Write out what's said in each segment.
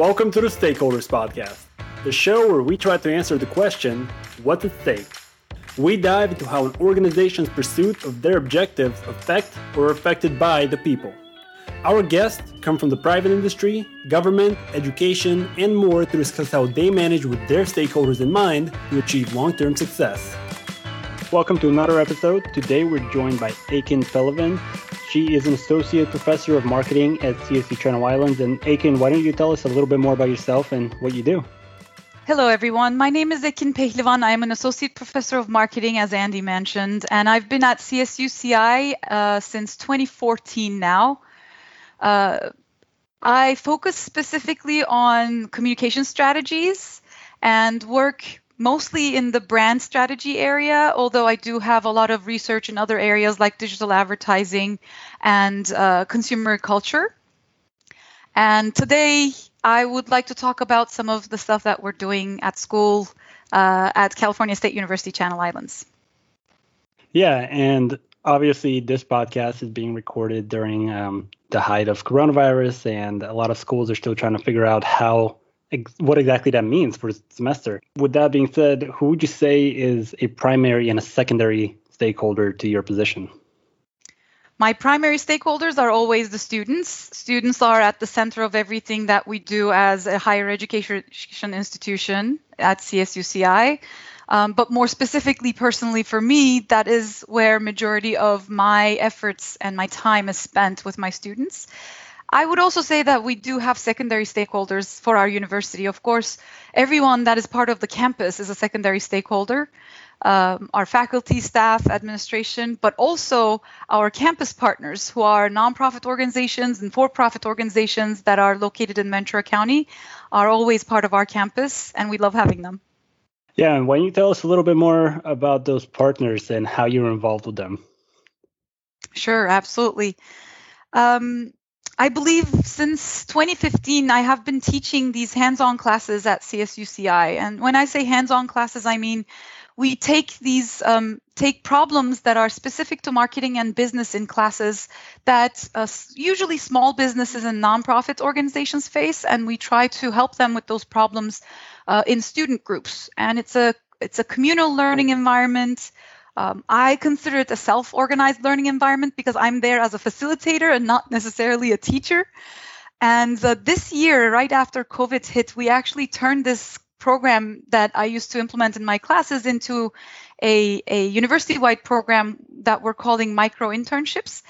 Welcome to the Stakeholders Podcast, the show where we try to answer the question what's at stake? We dive into how an organization's pursuit of their objectives affect or are affected by the people. Our guests come from the private industry, government, education, and more to discuss how they manage with their stakeholders in mind to achieve long term success. Welcome to another episode. Today we're joined by Ekin Pehlivan. She is an associate professor of marketing at CSU Channel Islands. And Ekin, why don't you tell us a little bit more about yourself and what you do? Hello, everyone. My name is Ekin Pehlivan. I am an associate professor of marketing, as Andy mentioned, and I've been at CSU CI uh, since 2014 now. Uh, I focus specifically on communication strategies and work mostly in the brand strategy area, although I do have a lot of research in other areas like digital advertising and uh, consumer culture. And today, I would like to talk about some of the stuff that we're doing at school uh, at California State University Channel Islands. Yeah, and obviously, this podcast is being recorded during um, the height of coronavirus, and a lot of schools are still trying to figure out how ex- what exactly that means for the semester. With that being said, who would you say is a primary and a secondary stakeholder to your position? My primary stakeholders are always the students. Students are at the center of everything that we do as a higher education institution at CSUCI. Um, but more specifically, personally for me, that is where majority of my efforts and my time is spent with my students. I would also say that we do have secondary stakeholders for our university. Of course, everyone that is part of the campus is a secondary stakeholder. Um, our faculty, staff, administration, but also our campus partners who are nonprofit organizations and for profit organizations that are located in Ventura County are always part of our campus, and we love having them. Yeah, and why don't you tell us a little bit more about those partners and how you're involved with them? Sure, absolutely. Um, I believe since 2015, I have been teaching these hands on classes at CSUCI. And when I say hands on classes, I mean we take these um, take problems that are specific to marketing and business in classes that uh, usually small businesses and nonprofit organizations face and we try to help them with those problems uh, in student groups and it's a it's a communal learning environment um, I consider it a self organized learning environment because I'm there as a facilitator and not necessarily a teacher. And uh, this year, right after COVID hit, we actually turned this program that I used to implement in my classes into a, a university wide program that we're calling micro internships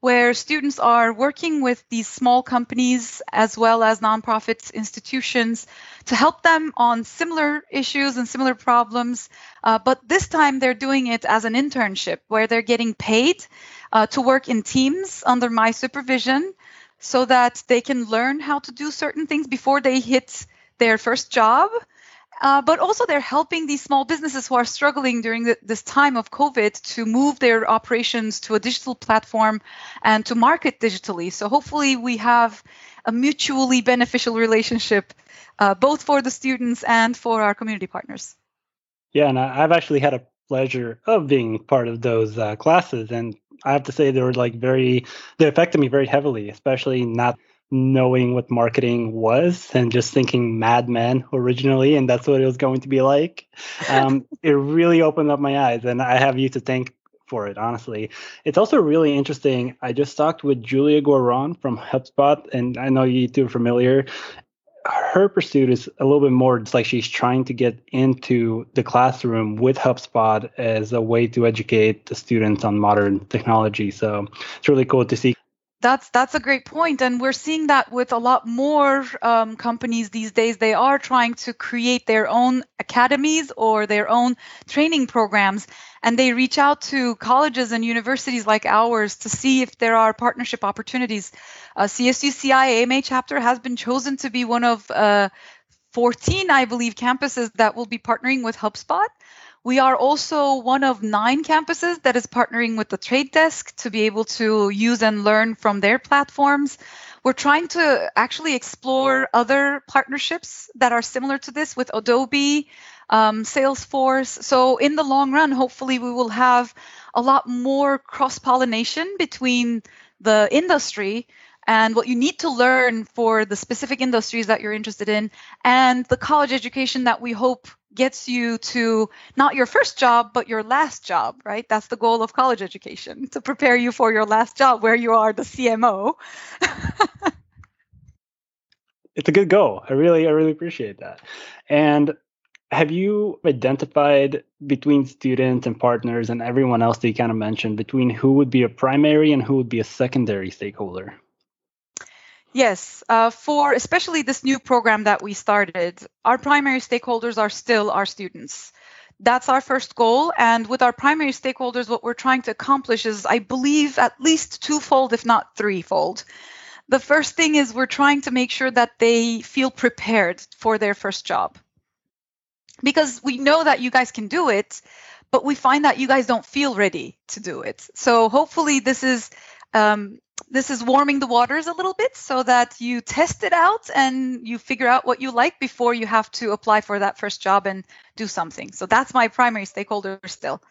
where students are working with these small companies as well as nonprofit institutions to help them on similar issues and similar problems. Uh, but this time they're doing it as an internship where they're getting paid uh, to work in teams under my supervision so that they can learn how to do certain things before they hit their first job uh, but also they're helping these small businesses who are struggling during the, this time of COVID to move their operations to a digital platform and to market digitally. So hopefully we have a mutually beneficial relationship, uh, both for the students and for our community partners. Yeah, and I've actually had a pleasure of being part of those uh, classes, and I have to say they were like very, they affected me very heavily, especially not knowing what marketing was and just thinking Mad Men originally, and that's what it was going to be like. Um, it really opened up my eyes, and I have you to thank for it, honestly. It's also really interesting. I just talked with Julia Goiron from HubSpot, and I know you two are familiar. Her pursuit is a little bit more it's like she's trying to get into the classroom with HubSpot as a way to educate the students on modern technology. So it's really cool to see that's that's a great point, and we're seeing that with a lot more um, companies these days. They are trying to create their own academies or their own training programs, and they reach out to colleges and universities like ours to see if there are partnership opportunities. Uh, CSUCI AMA chapter has been chosen to be one of uh, 14, I believe, campuses that will be partnering with HubSpot. We are also one of nine campuses that is partnering with the Trade Desk to be able to use and learn from their platforms. We're trying to actually explore other partnerships that are similar to this with Adobe, um, Salesforce. So, in the long run, hopefully, we will have a lot more cross pollination between the industry and what you need to learn for the specific industries that you're interested in, and the college education that we hope gets you to not your first job, but your last job, right? That's the goal of college education to prepare you for your last job where you are the CMO. it's a good goal. I really, I really appreciate that. And have you identified between students and partners and everyone else that you kind of mentioned between who would be a primary and who would be a secondary stakeholder? Yes, uh, for especially this new program that we started, our primary stakeholders are still our students. That's our first goal. And with our primary stakeholders, what we're trying to accomplish is, I believe, at least twofold, if not threefold. The first thing is we're trying to make sure that they feel prepared for their first job. Because we know that you guys can do it, but we find that you guys don't feel ready to do it. So hopefully, this is um, this is warming the waters a little bit so that you test it out and you figure out what you like before you have to apply for that first job and do something. So that's my primary stakeholder still.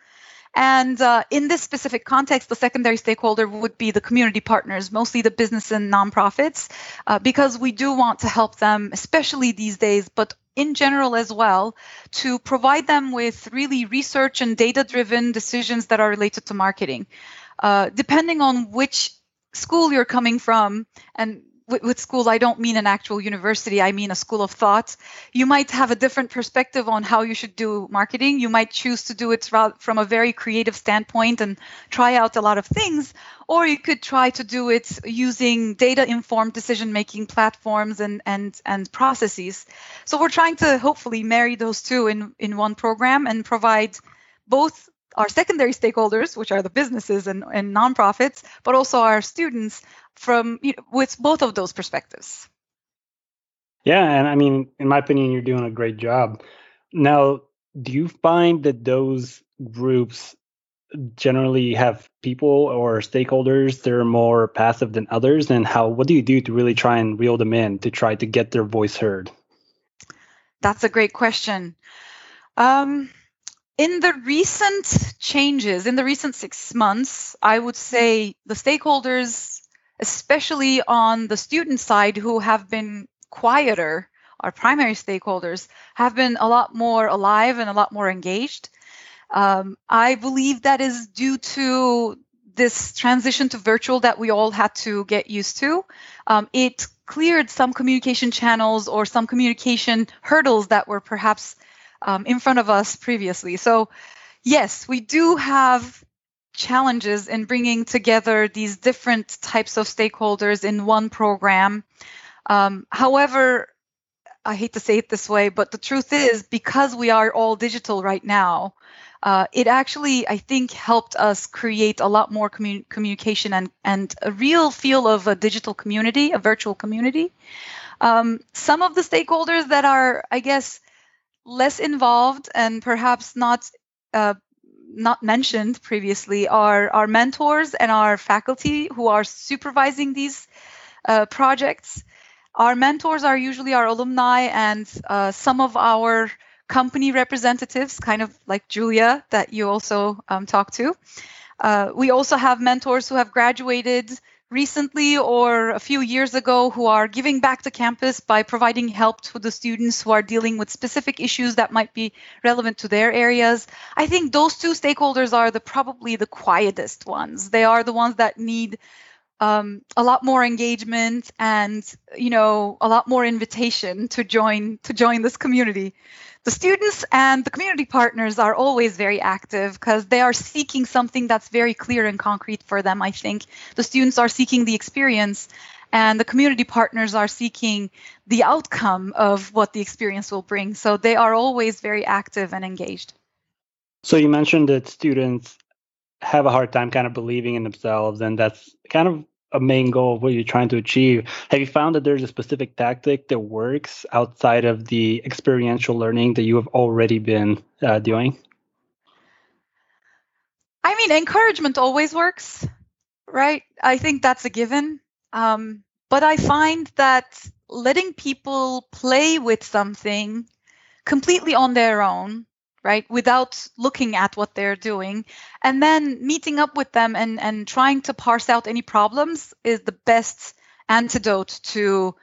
And uh, in this specific context, the secondary stakeholder would be the community partners, mostly the business and nonprofits, uh, because we do want to help them, especially these days, but in general as well, to provide them with really research and data driven decisions that are related to marketing. Uh, depending on which school you're coming from and with, with school i don't mean an actual university i mean a school of thought you might have a different perspective on how you should do marketing. You might choose to do it from a very creative standpoint and try out a lot of things or you could try to do it using data informed decision making platforms and and and processes. So we're trying to hopefully marry those two in in one program and provide both our secondary stakeholders, which are the businesses and, and nonprofits, but also our students from you know, with both of those perspectives. Yeah, and I mean, in my opinion, you're doing a great job. Now, do you find that those groups generally have people or stakeholders that are more passive than others? And how what do you do to really try and reel them in to try to get their voice heard? That's a great question. Um, in the recent changes, in the recent six months, I would say the stakeholders, especially on the student side, who have been quieter, our primary stakeholders, have been a lot more alive and a lot more engaged. Um, I believe that is due to this transition to virtual that we all had to get used to. Um, it cleared some communication channels or some communication hurdles that were perhaps um, in front of us previously. So, yes, we do have challenges in bringing together these different types of stakeholders in one program. Um, however, I hate to say it this way, but the truth is, because we are all digital right now, uh, it actually, I think, helped us create a lot more commun- communication and, and a real feel of a digital community, a virtual community. Um, some of the stakeholders that are, I guess, less involved and perhaps not uh, not mentioned previously are our mentors and our faculty who are supervising these uh, projects. Our mentors are usually our alumni and uh, some of our company representatives, kind of like Julia that you also um, talk to. Uh, we also have mentors who have graduated recently or a few years ago who are giving back to campus by providing help to the students who are dealing with specific issues that might be relevant to their areas. I think those two stakeholders are the probably the quietest ones. They are the ones that need um, a lot more engagement and you know a lot more invitation to join to join this community the students and the community partners are always very active because they are seeking something that's very clear and concrete for them i think. The students are seeking the experience and the community partners are seeking the outcome of what the experience will bring. So they are always very active and engaged. So you mentioned that students have a hard time kind of believing in themselves and that's kind of a main goal of what you're trying to achieve. Have you found that there's a specific tactic that works outside of the experiential learning that you have already been uh, doing? I mean, encouragement always works, right? I think that's a given. Um, but I find that letting people play with something completely on their own right without looking at what they're doing. And then meeting up with them and and trying to parse out any problems is the best antidote to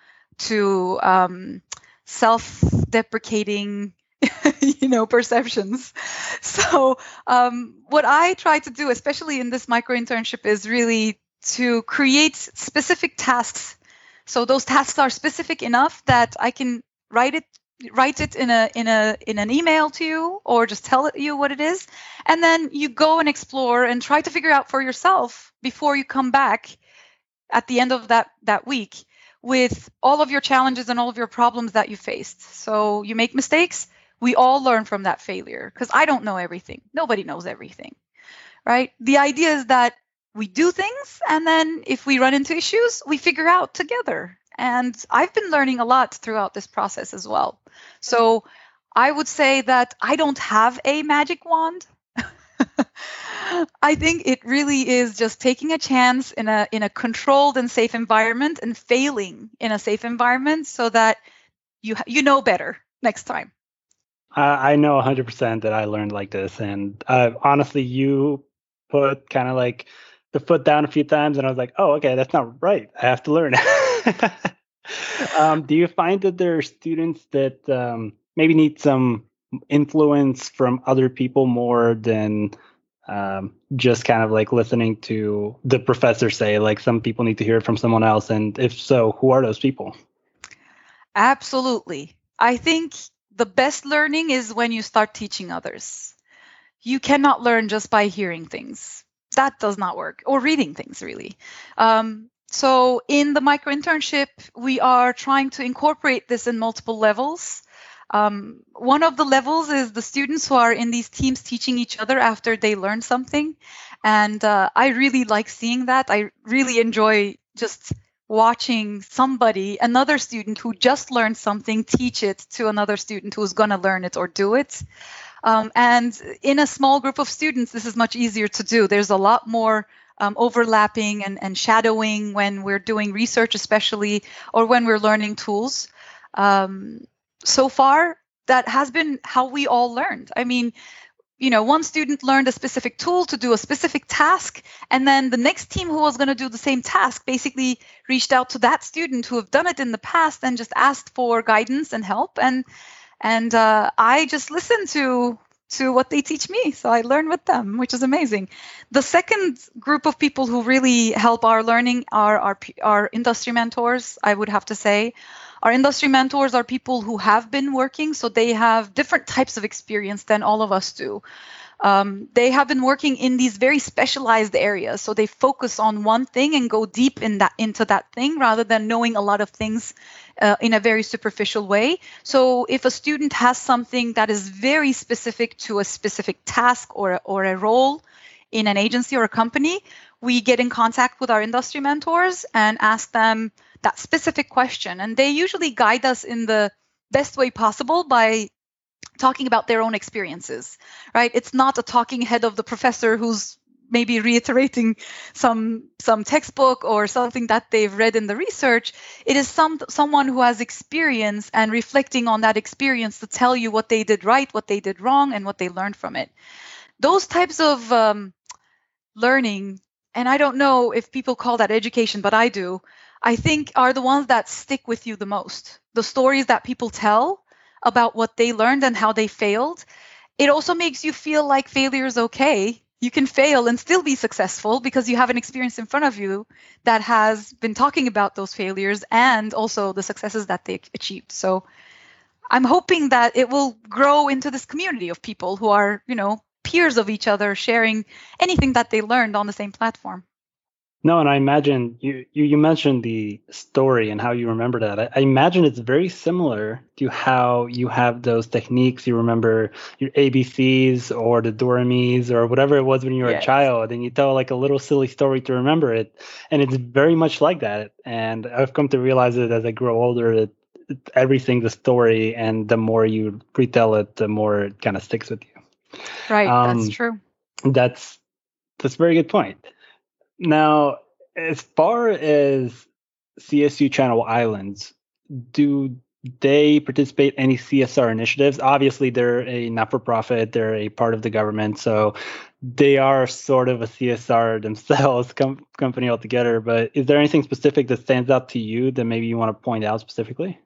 to um, self-deprecating you know perceptions. So um, what i try to do especially in this micro internship is really to create specific tasks. So those tasks are specific enough that i can write it write it in a in a in an email to you or just tell you what it is. And then you go and explore and try to figure out for yourself before you come back at the end of that that week with all of your challenges and all of your problems that you faced. So you make mistakes. We all learn from that failure because i don't know everything. Nobody knows everything right? The idea is that we do things and then if we run into issues we figure out together and I've been learning a lot throughout this process as well. So I would say that I don't have a magic wand. I think it really is just taking a chance in a in a controlled and safe environment and failing in a safe environment so that you you know better next time. I know 100% that I learned like this, and uh, honestly, you put kind of like the foot down a few times, and I was like, oh, okay, that's not right. I have to learn. um, do you find that there are students that um, maybe need some influence from other people more than um, just kind of like listening to the professor say? Like some people need to hear it from someone else, and if so, who are those people? Absolutely. I think the best learning is when you start teaching others. You cannot learn just by hearing things. That does not work, or reading things, really. Um, so in the micro internship, we are trying to incorporate this in multiple levels. Um, one of the levels is the students who are in these teams teaching each other after they learn something. And uh, I really like seeing that. I really enjoy just watching somebody, another student who just learned something, teach it to another student who's going to learn it or do it. Um, and in a small group of students, this is much easier to do. There's a lot more um, overlapping and, and shadowing when we're doing research, especially, or when we're learning tools. Um, so far, that has been how we all learned. I mean, you know, one student learned a specific tool to do a specific task, and then the next team who was going to do the same task basically reached out to that student who have done it in the past and just asked for guidance and help. And and uh, I just listen to to what they teach me. So I learn with them, which is amazing. The second group of people who really help our learning are our, our industry mentors, I would have to say. Our industry mentors are people who have been working, so they have different types of experience than all of us do. Um, they have been working in these very specialized areas so they focus on one thing and go deep in that into that thing rather than knowing a lot of things uh, in a very superficial way. So if a student has something that is very specific to a specific task or, or a role in an agency or a company, we get in contact with our industry mentors and ask them that specific question. And they usually guide us in the best way possible by talking about their own experiences, right? It's not a talking head of the professor who's maybe reiterating some some textbook or something that they've read in the research. It is some someone who has experience and reflecting on that experience to tell you what they did right what they did wrong and what they learned from it. Those types of um, learning and i don't know if people call that education but i do i think are the ones that stick with you the most. The stories that people tell about what they learned and how they failed it also makes you feel like failure is okay you can fail and still be successful because you have an experience in front of you that has been talking about those failures and also the successes that they achieved. So I'm hoping that it will grow into this community of people who are, you know, peers of each other sharing anything that they learned on the same platform. No, and I imagine you, you, you mentioned the story and how you remember that. I, I, imagine it's very similar to how you have those techniques. You remember your ABCs or the Doremis or whatever it was when you were yes. a child, and you tell like a little silly story to remember it. And it's very much like that. And I've come to realize it as I grow older that everything's a story, and the more you retell it, the more it kind of sticks with you. Right, um, that's true. That's that's a very good point. Now, as far as CSU Channel Islands, do they participate any CSR initiatives? Obviously, they're a not-for-profit; they're a part of the government, so they are sort of a CSR themselves com- company altogether. But is there anything specific that stands out to you that maybe you want to point out specifically?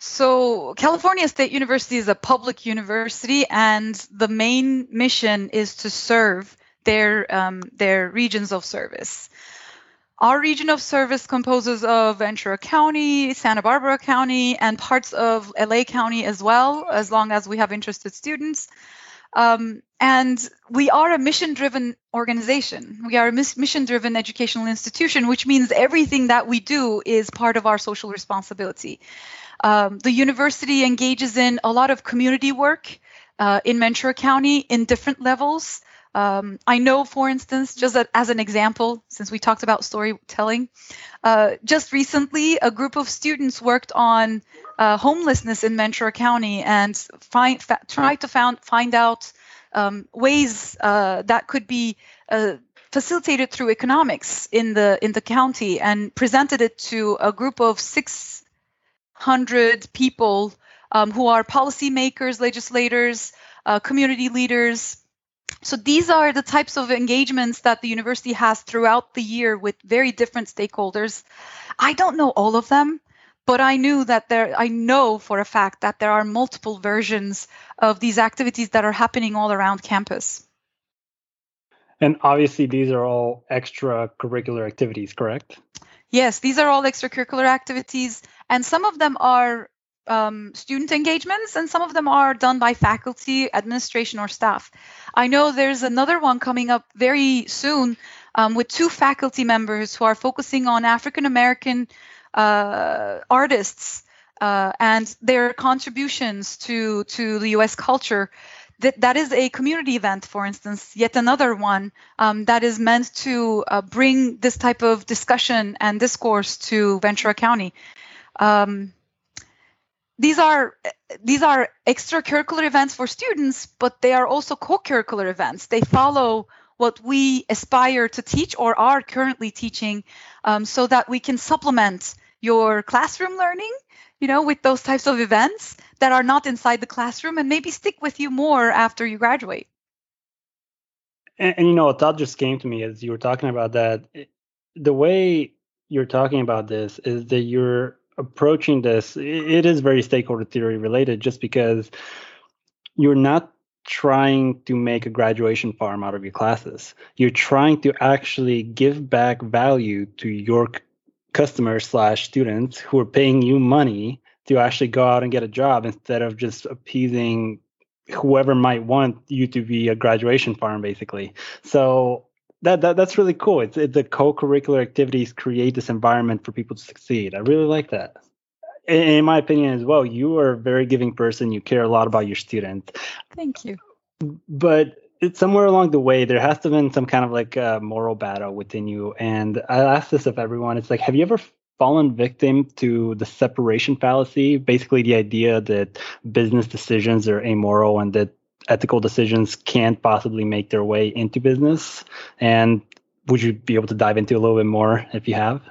So, California State University is a public university, and the main mission is to serve their um, their regions of service. Our region of service composes of Ventura County, Santa Barbara County, and parts of LA County as well, as long as we have interested students. Um, and we are a mission driven organization. We are a mission driven educational institution, which means everything that we do is part of our social responsibility. Um, the university engages in a lot of community work uh, in Ventura County in different levels. Um, I know, for instance, just as an example, since we talked about storytelling, uh, just recently a group of students worked on uh, homelessness in Ventura County and find, fa- tried to found, find out um, ways uh, that could be uh, facilitated through economics in the in the county and presented it to a group of 600 people um, who are policymakers, legislators, uh, community leaders, so these are the types of engagements that the university has throughout the year with very different stakeholders. I don't know all of them, but I knew that there I know for a fact that there are multiple versions of these activities that are happening all around campus. And obviously these are all extracurricular activities, correct? Yes, these are all extracurricular activities and some of them are um, student engagements, and some of them are done by faculty, administration, or staff. I know there's another one coming up very soon um, with two faculty members who are focusing on African American uh, artists uh, and their contributions to to the U.S. culture. That, that is a community event, for instance, yet another one um, that is meant to uh, bring this type of discussion and discourse to Ventura County. Um, these are these are extracurricular events for students, but they are also co-curricular events. They follow what we aspire to teach or are currently teaching, um, so that we can supplement your classroom learning, you know, with those types of events that are not inside the classroom and maybe stick with you more after you graduate. And, and you know, a thought just came to me as you were talking about that. The way you're talking about this is that you're approaching this, it is very stakeholder theory related just because you're not trying to make a graduation farm out of your classes. You're trying to actually give back value to your customers slash students who are paying you money to actually go out and get a job instead of just appeasing whoever might want you to be a graduation farm basically so that, that that's really cool. It's, it's the co-curricular activities create this environment for people to succeed. I really like that. In, in my opinion as well, you are a very giving person. You care a lot about your students. Thank you. But it's somewhere along the way there has to have been some kind of like a moral battle within you. And I ask this of everyone. It's like, have you ever fallen victim to the separation fallacy? Basically, the idea that business decisions are amoral and that ethical decisions can't possibly make their way into business? And would you be able to dive into a little bit more if you have?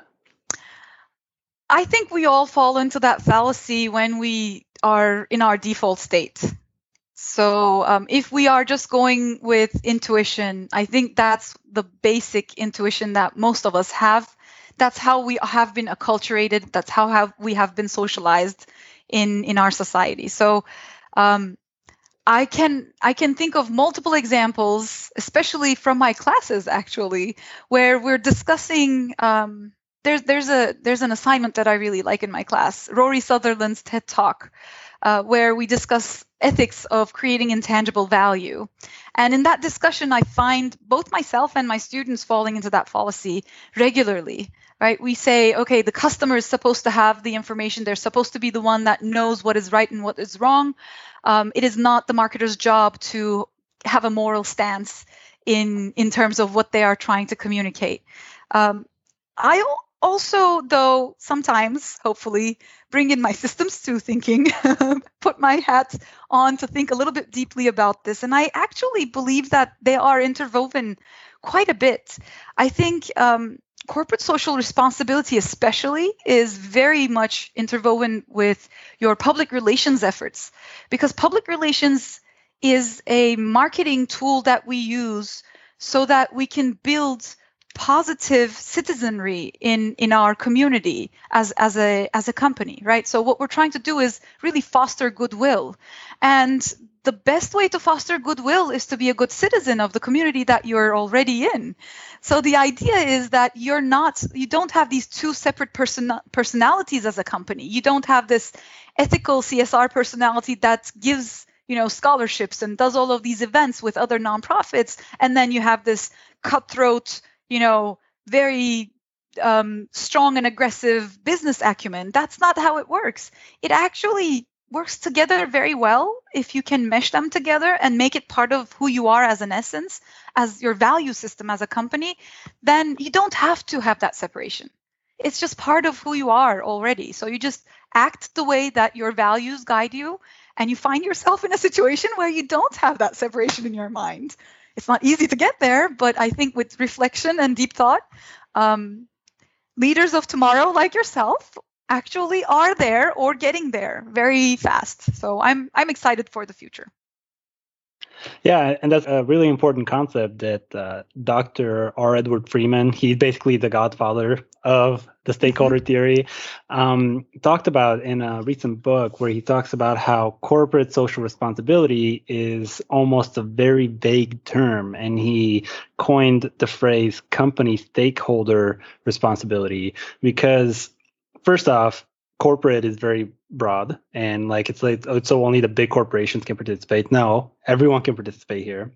I think we all fall into that fallacy when we are in our default state. So, um, if we are just going with intuition, I think that's the basic intuition that most of us have. That's how we have been acculturated. That's how have we have been socialized in in our society. So, um, I can I can think of multiple examples, especially from my classes actually, where we're discussing. Um, there's there's a there's an assignment that I really like in my class, Rory Sutherland's TED Talk, uh, where we discuss ethics of creating intangible value. And in that discussion, I find both myself and my students falling into that fallacy regularly right? We say, okay, the customer is supposed to have the information. They're supposed to be the one that knows what is right and what is wrong. Um, it is not the marketer's job to have a moral stance in in terms of what they are trying to communicate. Um, I also, though, sometimes, hopefully, bring in my systems to thinking, put my hat on to think a little bit deeply about this. And I actually believe that they are interwoven quite a bit. I think um, corporate social responsibility, especially, is very much interwoven with your public relations efforts. Because public relations is a marketing tool that we use so that we can build positive citizenry in in our community as as a as a company right? So what we're trying to do is really foster goodwill. And the best way to foster goodwill is to be a good citizen of the community that you're already in so the idea is that you're not you don't have these two separate person personalities as a company you don't have this ethical csr personality that gives you know scholarships and does all of these events with other nonprofits and then you have this cutthroat you know, very um, strong and aggressive business acumen. That's not how it works. It actually works together very well if you can mesh them together and make it part of who you are as an essence, as your value system as a company, then you don't have to have that separation. It's just part of who you are already. So you just act the way that your values guide you, and you find yourself in a situation where you don't have that separation in your mind it's not easy to get there, but I think with reflection and deep thought, um, leaders of tomorrow, like yourself, actually are there or getting there very fast. So I'm I'm excited for the future. Yeah, and that's a really important concept that uh, Dr. R. Edward Freeman, he's basically the godfather of the stakeholder mm-hmm. theory, um, talked about in a recent book where he talks about how corporate social responsibility is almost a very vague term. And he coined the phrase company stakeholder responsibility because, first off, corporate is very broad and like it's like oh, so only the big corporations can participate. No everyone can participate here.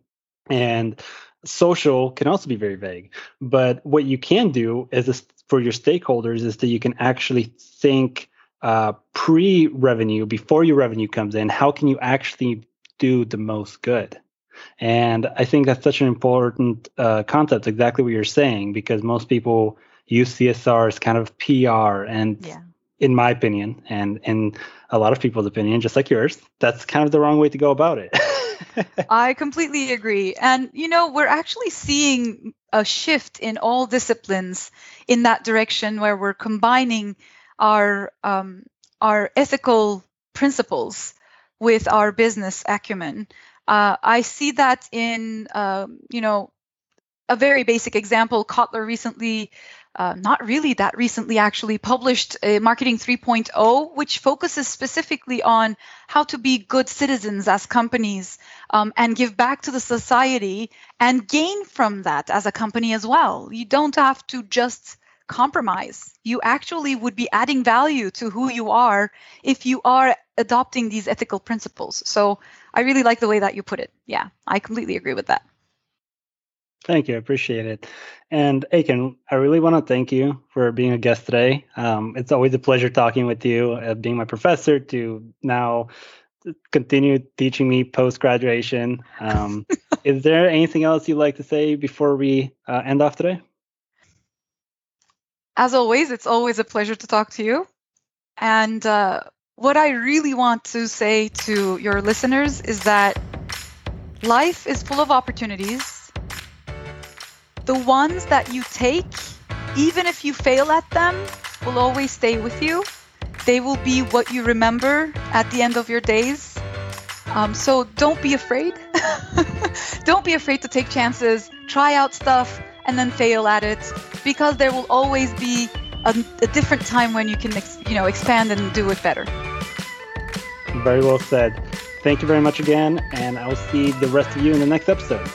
And social can also be very vague. But what you can do is this, for your stakeholders is that you can actually think uh, pre-revenue before your revenue comes in how can you actually do the most good? And i think that's such an important uh, concept exactly what you're saying because most people use csr as kind of pr and yeah in my opinion, and in a lot of people's opinion, just like yours, that's kind of the wrong way to go about it. I completely agree. And, you know, we're actually seeing a shift in all disciplines in that direction where we're combining our, um, our ethical principles with our business acumen. Uh, I see that in, uh, you know, a very basic example. Kotler recently uh, not really that recently actually published a marketing 3.0 which focuses specifically on how to be good citizens as companies um, and give back to the society and gain from that as a company as well. You don't have to just compromise. You actually would be adding value to who you are if you are adopting these ethical principles. So i really like the way that you put it. Yeah i completely agree with that Thank you. I appreciate it. And Ekin, I really want to thank you for being a guest today. Um, it's always a pleasure talking with you, uh, being my professor to now continue teaching me post graduation. Um, is there anything else you'd like to say before we uh, end off today? As always, it's always a pleasure to talk to you. And uh, what I really want to say to your listeners is that life is full of opportunities the ones that you take, even if you fail at them, will always stay with you. They will be what you remember at the end of your days. Um, so don't be afraid. don't be afraid to take chances, try out stuff, and then fail at it, because there will always be a, a different time when you can, ex- you know, expand and do it better. Very well said. Thank you very much again, and I'll see the rest of you in the next episode.